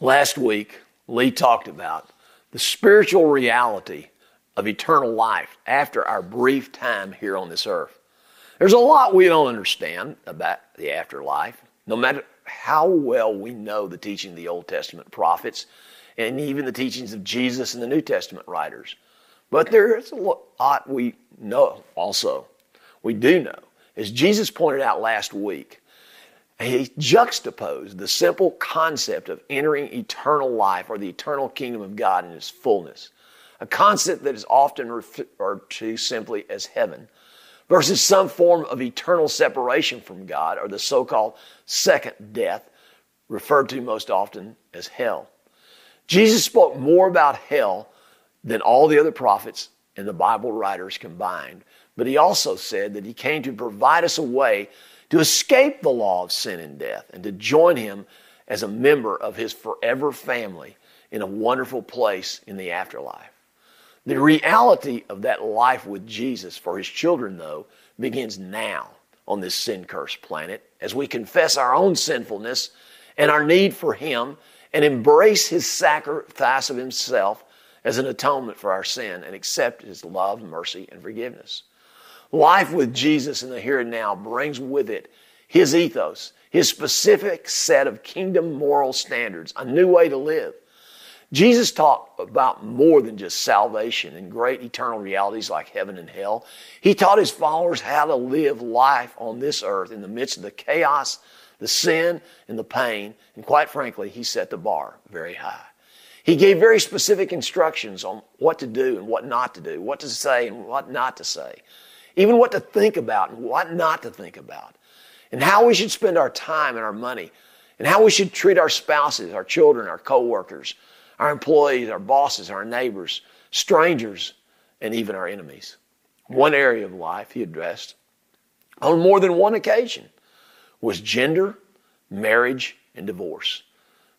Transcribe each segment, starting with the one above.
Last week, Lee talked about the spiritual reality of eternal life after our brief time here on this earth. There's a lot we don't understand about the afterlife, no matter how well we know the teaching of the Old Testament prophets and even the teachings of Jesus and the New Testament writers. But there is a lot we know also. We do know. As Jesus pointed out last week, he juxtaposed the simple concept of entering eternal life or the eternal kingdom of God in its fullness, a concept that is often referred to simply as heaven, versus some form of eternal separation from God or the so called second death, referred to most often as hell. Jesus spoke more about hell than all the other prophets and the Bible writers combined, but he also said that he came to provide us a way to escape the law of sin and death and to join him as a member of his forever family in a wonderful place in the afterlife. The reality of that life with Jesus for his children, though, begins now on this sin cursed planet as we confess our own sinfulness and our need for him and embrace his sacrifice of himself as an atonement for our sin and accept his love, mercy, and forgiveness. Life with Jesus in the here and now brings with it his ethos, his specific set of kingdom moral standards, a new way to live. Jesus talked about more than just salvation and great eternal realities like heaven and hell. He taught his followers how to live life on this earth in the midst of the chaos, the sin, and the pain. And quite frankly, he set the bar very high. He gave very specific instructions on what to do and what not to do, what to say and what not to say even what to think about and what not to think about, and how we should spend our time and our money, and how we should treat our spouses, our children, our coworkers, our employees, our bosses, our neighbors, strangers, and even our enemies. One area of life he addressed on more than one occasion was gender, marriage, and divorce.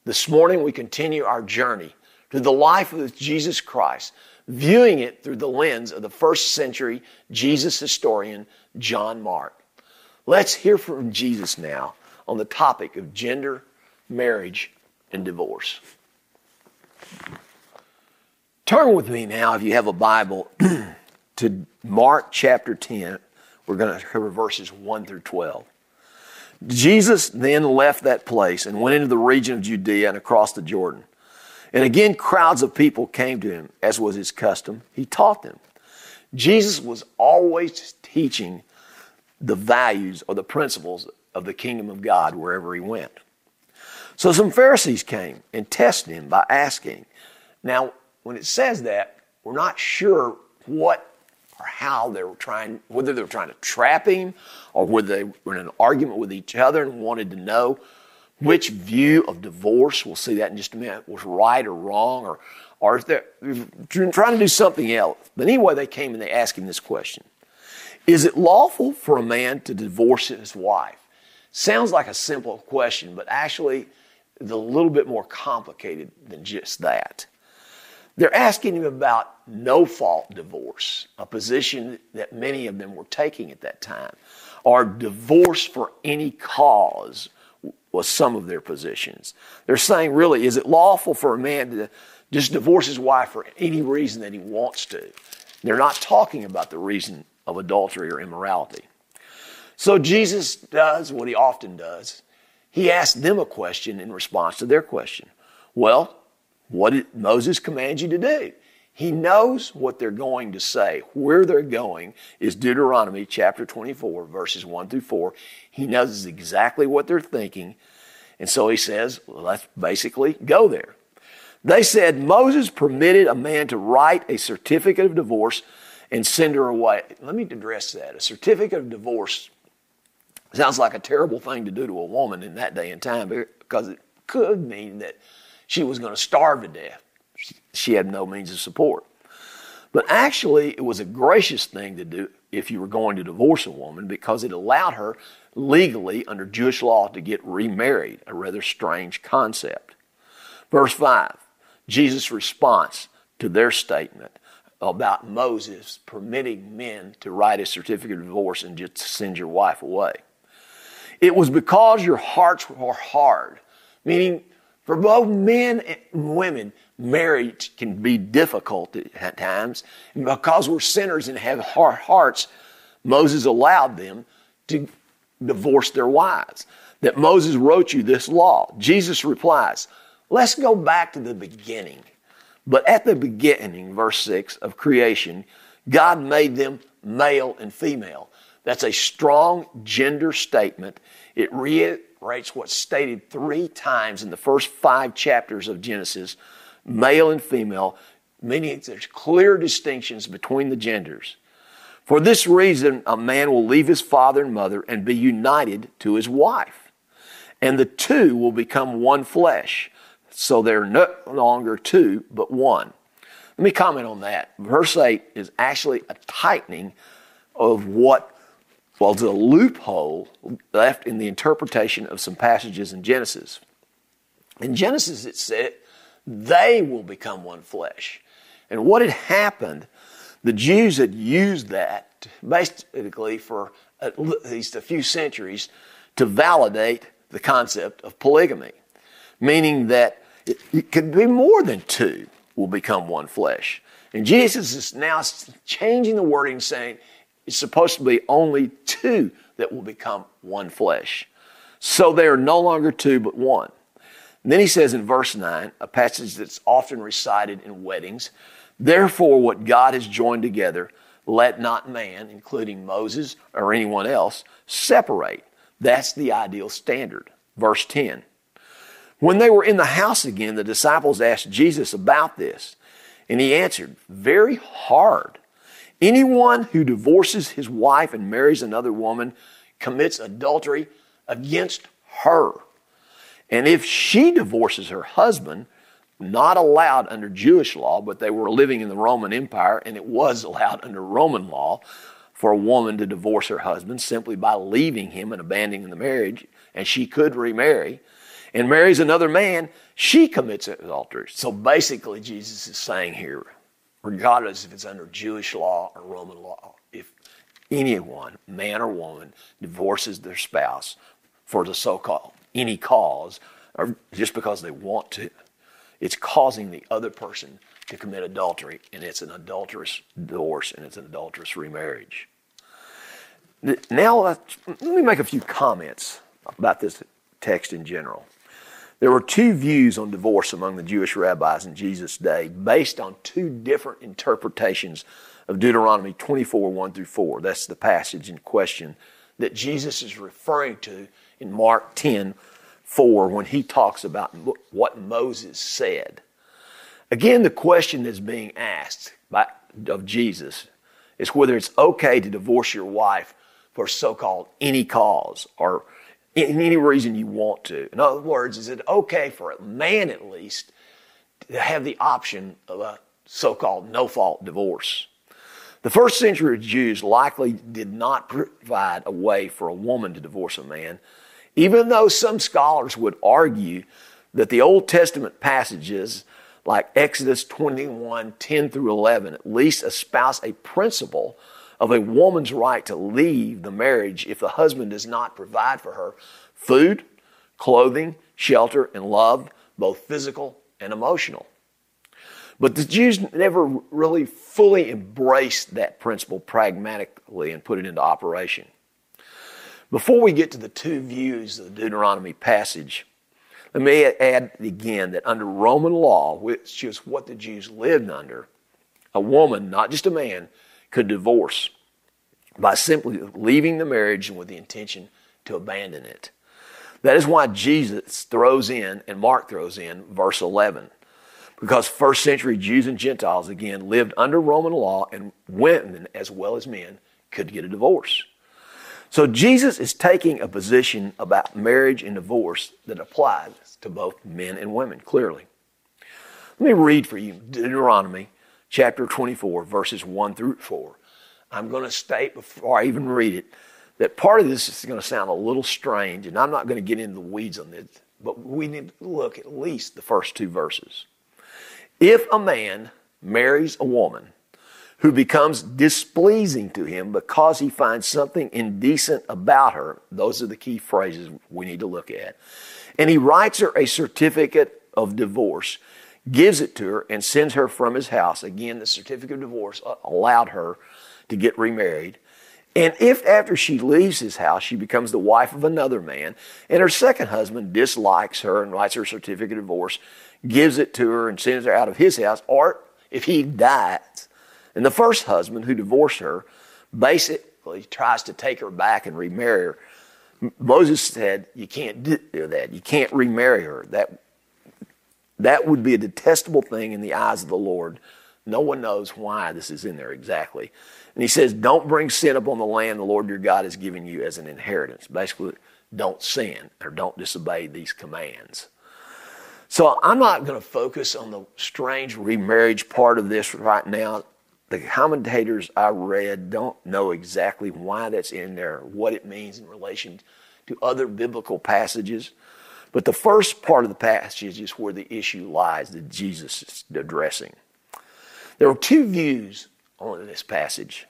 This morning we continue our journey through the life of Jesus Christ viewing it through the lens of the first century Jesus historian John Mark. Let's hear from Jesus now on the topic of gender, marriage, and divorce. Turn with me now, if you have a Bible, to Mark chapter 10. We're going to cover verses 1 through 12. Jesus then left that place and went into the region of Judea and across the Jordan. And again, crowds of people came to him, as was his custom. He taught them. Jesus was always teaching the values or the principles of the kingdom of God wherever he went. So some Pharisees came and tested him by asking. Now, when it says that, we're not sure what or how they were trying, whether they were trying to trap him or whether they were in an argument with each other and wanted to know which view of divorce, we'll see that in just a minute, was right or wrong, or, or if they're trying to do something else. But anyway, they came and they asked him this question Is it lawful for a man to divorce his wife? Sounds like a simple question, but actually, it's a little bit more complicated than just that. They're asking him about no fault divorce, a position that many of them were taking at that time, or divorce for any cause was some of their positions. They're saying, really, is it lawful for a man to just divorce his wife for any reason that he wants to? They're not talking about the reason of adultery or immorality. So Jesus does what he often does. He asks them a question in response to their question. Well, what did Moses command you to do? He knows what they're going to say. Where they're going is Deuteronomy chapter 24, verses 1 through 4. He knows exactly what they're thinking. And so he says, well, let's basically go there. They said Moses permitted a man to write a certificate of divorce and send her away. Let me address that. A certificate of divorce sounds like a terrible thing to do to a woman in that day and time because it could mean that she was going to starve to death she had no means of support. But actually, it was a gracious thing to do if you were going to divorce a woman because it allowed her legally under Jewish law to get remarried, a rather strange concept. Verse 5, Jesus' response to their statement about Moses permitting men to write a certificate of divorce and just send your wife away. It was because your hearts were hard, meaning For both men and women, marriage can be difficult at times. And because we're sinners and have hard hearts, Moses allowed them to divorce their wives. That Moses wrote you this law. Jesus replies, Let's go back to the beginning. But at the beginning, verse 6 of creation, God made them male and female. That's a strong gender statement. It reiterates what's stated three times in the first five chapters of Genesis male and female, meaning there's clear distinctions between the genders. For this reason, a man will leave his father and mother and be united to his wife, and the two will become one flesh. So they're no longer two, but one. Let me comment on that. Verse 8 is actually a tightening of what was a loophole left in the interpretation of some passages in Genesis. In Genesis, it said, they will become one flesh. And what had happened, the Jews had used that basically for at least a few centuries to validate the concept of polygamy, meaning that it, it could be more than two will become one flesh. And Jesus is now changing the wording, saying it's supposed to be only two that will become one flesh. So they are no longer two, but one. And then he says in verse 9, a passage that's often recited in weddings, Therefore, what God has joined together, let not man, including Moses or anyone else, separate. That's the ideal standard. Verse 10. When they were in the house again, the disciples asked Jesus about this, and he answered, Very hard. Anyone who divorces his wife and marries another woman commits adultery against her. And if she divorces her husband, not allowed under Jewish law, but they were living in the Roman Empire, and it was allowed under Roman law for a woman to divorce her husband simply by leaving him and abandoning the marriage, and she could remarry and marries another man, she commits adultery. So basically, Jesus is saying here, regardless if it's under Jewish law or Roman law, if anyone, man or woman, divorces their spouse for the so called any cause, or just because they want to, it's causing the other person to commit adultery, and it's an adulterous divorce and it's an adulterous remarriage. Now, let me make a few comments about this text in general. There were two views on divorce among the Jewish rabbis in Jesus' day based on two different interpretations of Deuteronomy 24 1 through 4. That's the passage in question that Jesus is referring to in Mark 10 4 when he talks about what Moses said. Again, the question that's being asked by, of Jesus is whether it's okay to divorce your wife for so called any cause or in any reason you want to. In other words, is it okay for a man at least to have the option of a so called no fault divorce? The first century Jews likely did not provide a way for a woman to divorce a man, even though some scholars would argue that the Old Testament passages like Exodus 21 10 through 11 at least espouse a principle of a woman's right to leave the marriage if the husband does not provide for her food, clothing, shelter, and love, both physical and emotional. But the Jews never really fully embraced that principle pragmatically and put it into operation. Before we get to the two views of the Deuteronomy passage, let me add again that under Roman law, which is what the Jews lived under, a woman, not just a man, could divorce by simply leaving the marriage with the intention to abandon it. That is why Jesus throws in, and Mark throws in, verse 11. Because first century Jews and Gentiles, again, lived under Roman law, and women, as well as men, could get a divorce. So Jesus is taking a position about marriage and divorce that applies to both men and women, clearly. Let me read for you Deuteronomy chapter 24, verses 1 through 4. I'm going to state before I even read it that part of this is going to sound a little strange, and I'm not going to get into the weeds on this, but we need to look at least the first two verses. If a man marries a woman who becomes displeasing to him because he finds something indecent about her, those are the key phrases we need to look at, and he writes her a certificate of divorce, gives it to her, and sends her from his house. Again, the certificate of divorce allowed her to get remarried. And if after she leaves his house, she becomes the wife of another man, and her second husband dislikes her and writes her certificate of divorce, gives it to her, and sends her out of his house, or if he dies, and the first husband who divorced her basically tries to take her back and remarry her, Moses said, You can't do that. You can't remarry her. That, that would be a detestable thing in the eyes of the Lord. No one knows why this is in there exactly. And he says, Don't bring sin upon the land the Lord your God has given you as an inheritance. Basically, don't sin or don't disobey these commands. So I'm not going to focus on the strange remarriage part of this right now. The commentators I read don't know exactly why that's in there, what it means in relation to other biblical passages. But the first part of the passage is where the issue lies that Jesus is addressing. There are two views on this passage.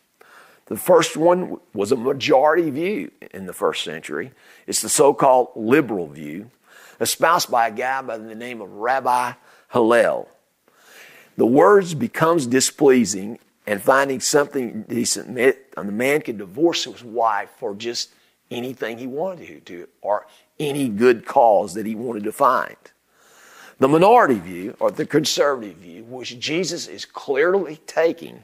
The first one was a majority view in the first century. It's the so called liberal view, espoused by a guy by the name of Rabbi Hillel. The words becomes displeasing and finding something decent. The man could divorce his wife for just anything he wanted to, do or any good cause that he wanted to find. The minority view, or the conservative view, which Jesus is clearly taking,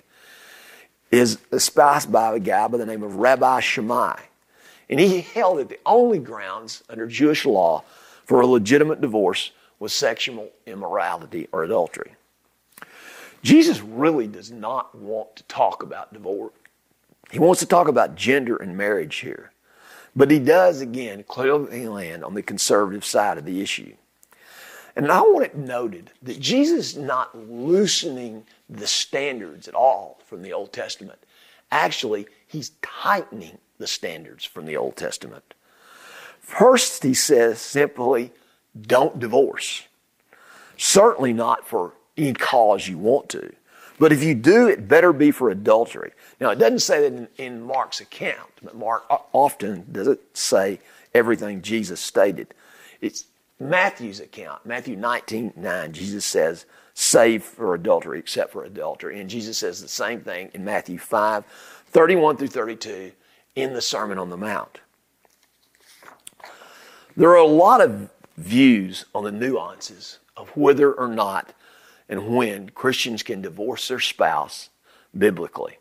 is espoused by a guy by the name of Rabbi Shammai. And he held that the only grounds under Jewish law for a legitimate divorce was sexual immorality or adultery. Jesus really does not want to talk about divorce. He wants to talk about gender and marriage here. But he does, again, clearly land on the conservative side of the issue. And I want it noted that Jesus is not loosening the standards at all from the Old Testament. Actually, he's tightening the standards from the Old Testament. First, he says simply, don't divorce. Certainly not for any cause you want to. But if you do, it better be for adultery. Now, it doesn't say that in, in Mark's account, but Mark often doesn't say everything Jesus stated. It's Matthew's account, Matthew 19 9, Jesus says, save for adultery except for adultery. And Jesus says the same thing in Matthew 5 31 through 32 in the Sermon on the Mount. There are a lot of views on the nuances of whether or not and when Christians can divorce their spouse biblically.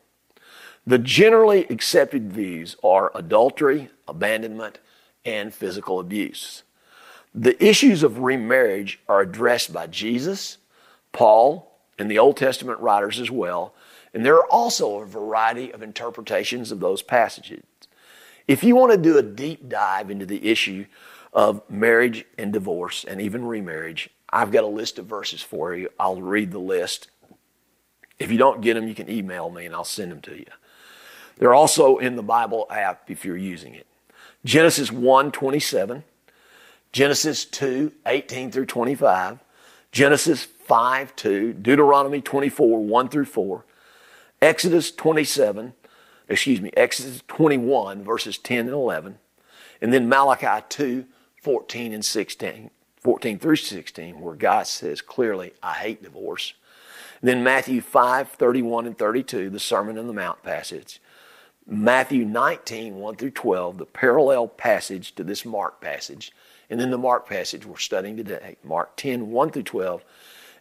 The generally accepted views are adultery, abandonment, and physical abuse. The issues of remarriage are addressed by Jesus, Paul, and the Old Testament writers as well, and there are also a variety of interpretations of those passages. If you want to do a deep dive into the issue of marriage and divorce and even remarriage, I've got a list of verses for you. I'll read the list. If you don't get them, you can email me and I'll send them to you. They're also in the Bible app if you're using it. Genesis 1 27, Genesis 2, 18 through 25, Genesis 5, 2, Deuteronomy 24, 1 through 4, Exodus 27, excuse me, Exodus 21, verses 10 and 11, and then Malachi 2, 14 and 16, 14 through 16, where God says clearly, I hate divorce. And then Matthew 5, 31 and 32, the Sermon on the Mount passage. Matthew 19, 1 through 12, the parallel passage to this Mark passage. And then the Mark passage we're studying today, Mark 10, 1 through 12.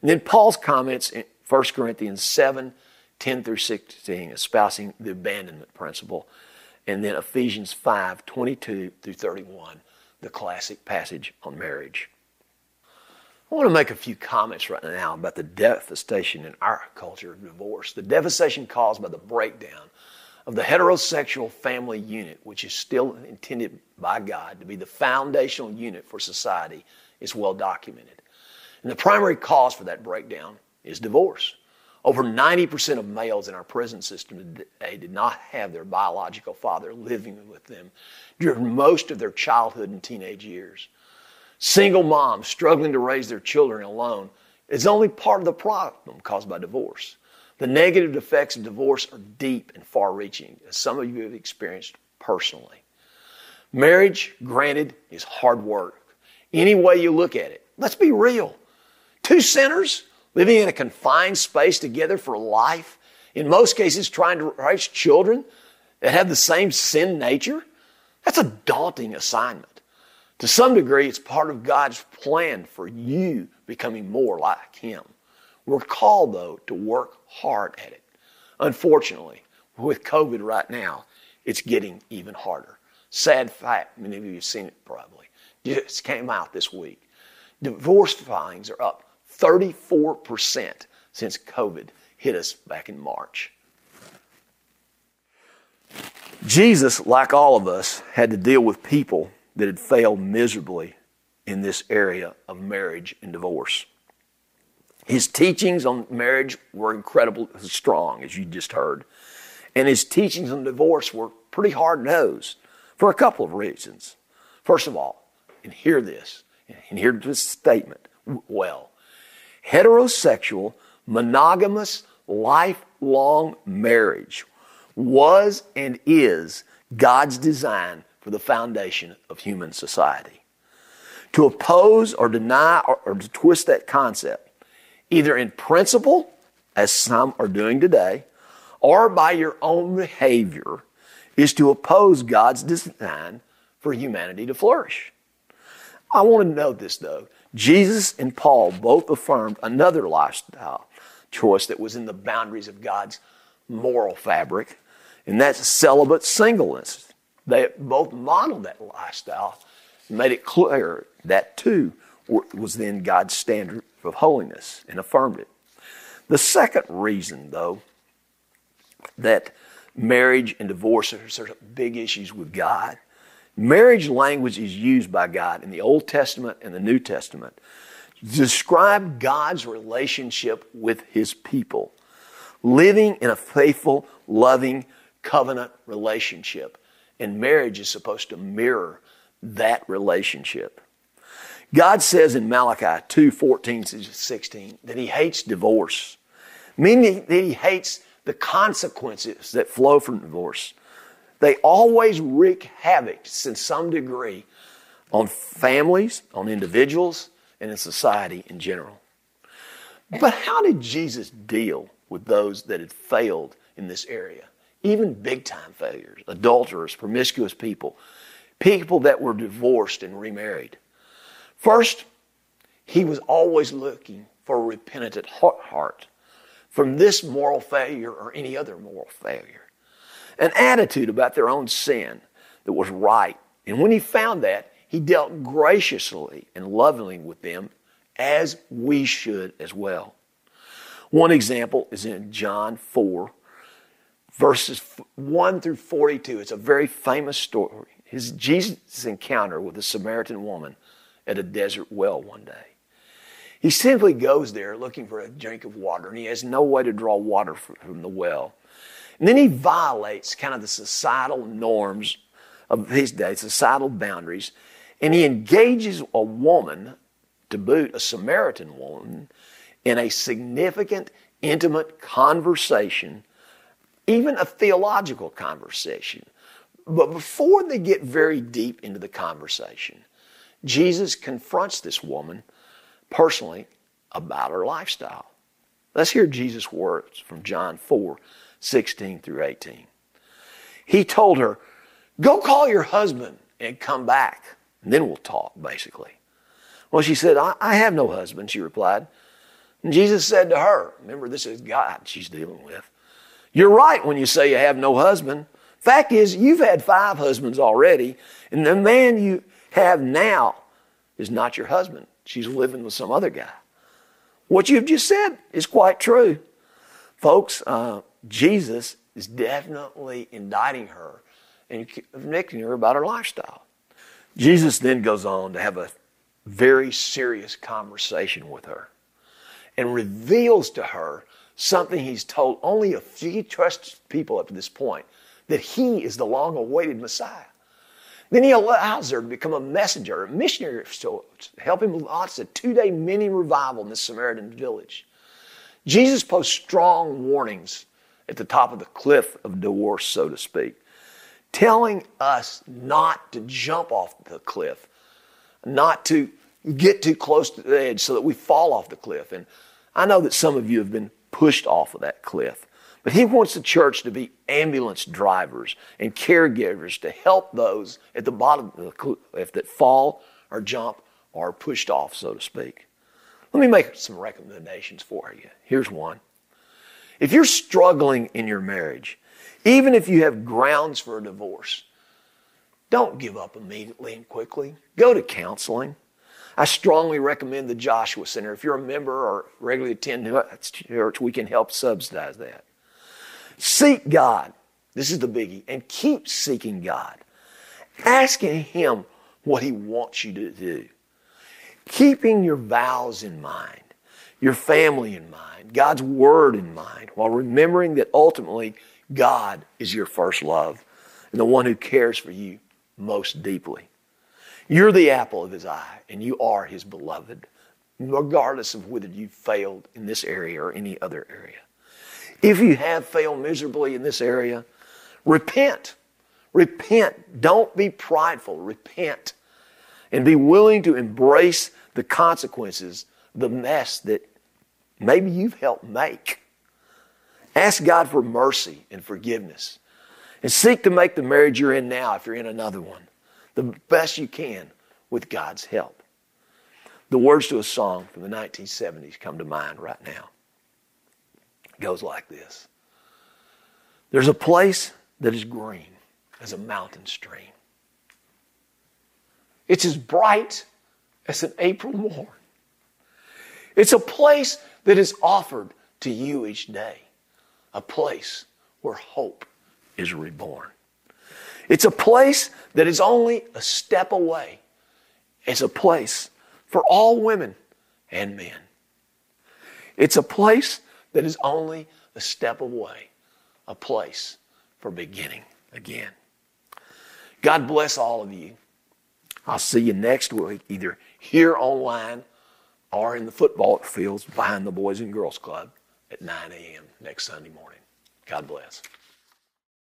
And then Paul's comments in 1 Corinthians 7, 10 through 16, espousing the abandonment principle. And then Ephesians 5, 22 through 31, the classic passage on marriage. I want to make a few comments right now about the devastation in our culture of divorce, the devastation caused by the breakdown of the heterosexual family unit, which is still intended by God to be the foundational unit for society, is well documented. And the primary cause for that breakdown is divorce. Over 90% of males in our prison system today did not have their biological father living with them during most of their childhood and teenage years. Single moms struggling to raise their children alone is only part of the problem caused by divorce. The negative effects of divorce are deep and far reaching, as some of you have experienced personally. Marriage, granted, is hard work. Any way you look at it, let's be real. Two sinners living in a confined space together for life, in most cases trying to raise children that have the same sin nature, that's a daunting assignment. To some degree, it's part of God's plan for you becoming more like Him. We're called, though, to work hard at it. Unfortunately, with COVID right now, it's getting even harder. Sad fact, many of you have seen it probably. Just came out this week. Divorce filings are up 34% since COVID hit us back in March. Jesus, like all of us, had to deal with people that had failed miserably in this area of marriage and divorce. His teachings on marriage were incredibly strong, as you just heard. And his teachings on divorce were pretty hard nosed for a couple of reasons. First of all, and hear this, and hear this statement well heterosexual, monogamous, lifelong marriage was and is God's design for the foundation of human society. To oppose or deny or, or to twist that concept, either in principle, as some are doing today, or by your own behavior, is to oppose God's design for humanity to flourish. I want to note this though. Jesus and Paul both affirmed another lifestyle choice that was in the boundaries of God's moral fabric, and that's celibate singleness. They both modeled that lifestyle, made it clear that too was then God's standard of holiness and affirmed it. The second reason, though, that marriage and divorce are big issues with God Marriage language is used by God in the Old Testament and the New Testament to describe God's relationship with His people, living in a faithful, loving, covenant relationship. And marriage is supposed to mirror that relationship. God says in Malachi 2 14 16 that He hates divorce, meaning that He hates the consequences that flow from divorce. They always wreak havoc in some degree on families, on individuals, and in society in general. But how did Jesus deal with those that had failed in this area? Even big time failures, adulterers, promiscuous people, people that were divorced and remarried. First, he was always looking for a repentant heart from this moral failure or any other moral failure an attitude about their own sin that was right. And when he found that, he dealt graciously and lovingly with them as we should as well. One example is in John 4, verses 1 through 42. It's a very famous story. His Jesus' encounter with a Samaritan woman at a desert well one day. He simply goes there looking for a drink of water, and he has no way to draw water from the well. And then he violates kind of the societal norms of his day, societal boundaries, and he engages a woman, to boot, a Samaritan woman, in a significant, intimate conversation, even a theological conversation. But before they get very deep into the conversation, Jesus confronts this woman personally about her lifestyle. Let's hear Jesus' words from John 4 16 through 18. He told her, Go call your husband and come back, and then we'll talk, basically. Well, she said, I, I have no husband, she replied. And Jesus said to her, Remember, this is God she's dealing with. You're right when you say you have no husband. Fact is, you've had five husbands already, and the man you have now is not your husband. She's living with some other guy. What you've just said is quite true. Folks, uh, Jesus is definitely indicting her and convicting her about her lifestyle. Jesus then goes on to have a very serious conversation with her and reveals to her something he's told only a few trusted people up to this point that he is the long awaited Messiah. Then he allows her to become a messenger, a missionary, to help him launch a two day mini revival in this Samaritan village. Jesus posts strong warnings at the top of the cliff of divorce, so to speak, telling us not to jump off the cliff, not to get too close to the edge so that we fall off the cliff. And I know that some of you have been pushed off of that cliff. But he wants the church to be ambulance drivers and caregivers to help those at the bottom of the cliff that fall or jump or are pushed off, so to speak. Let me make some recommendations for you. Here's one. If you're struggling in your marriage, even if you have grounds for a divorce, don't give up immediately and quickly. Go to counseling. I strongly recommend the Joshua Center. If you're a member or regularly attend church, we can help subsidize that. Seek God. This is the biggie. And keep seeking God. Asking Him what He wants you to do. Keeping your vows in mind, your family in mind, God's Word in mind, while remembering that ultimately God is your first love and the one who cares for you most deeply. You're the apple of His eye, and you are His beloved, regardless of whether you failed in this area or any other area. If you have failed miserably in this area, repent. Repent. Don't be prideful. Repent. And be willing to embrace the consequences, the mess that maybe you've helped make. Ask God for mercy and forgiveness. And seek to make the marriage you're in now, if you're in another one, the best you can with God's help. The words to a song from the 1970s come to mind right now It goes like this There's a place that is green as a mountain stream. It's as bright as an April morn. It's a place that is offered to you each day, a place where hope is reborn. It's a place that is only a step away. It's a place for all women and men. It's a place that is only a step away, a place for beginning again. God bless all of you. I'll see you next week, either here online or in the football fields behind the Boys and Girls Club at 9 a.m. next Sunday morning. God bless.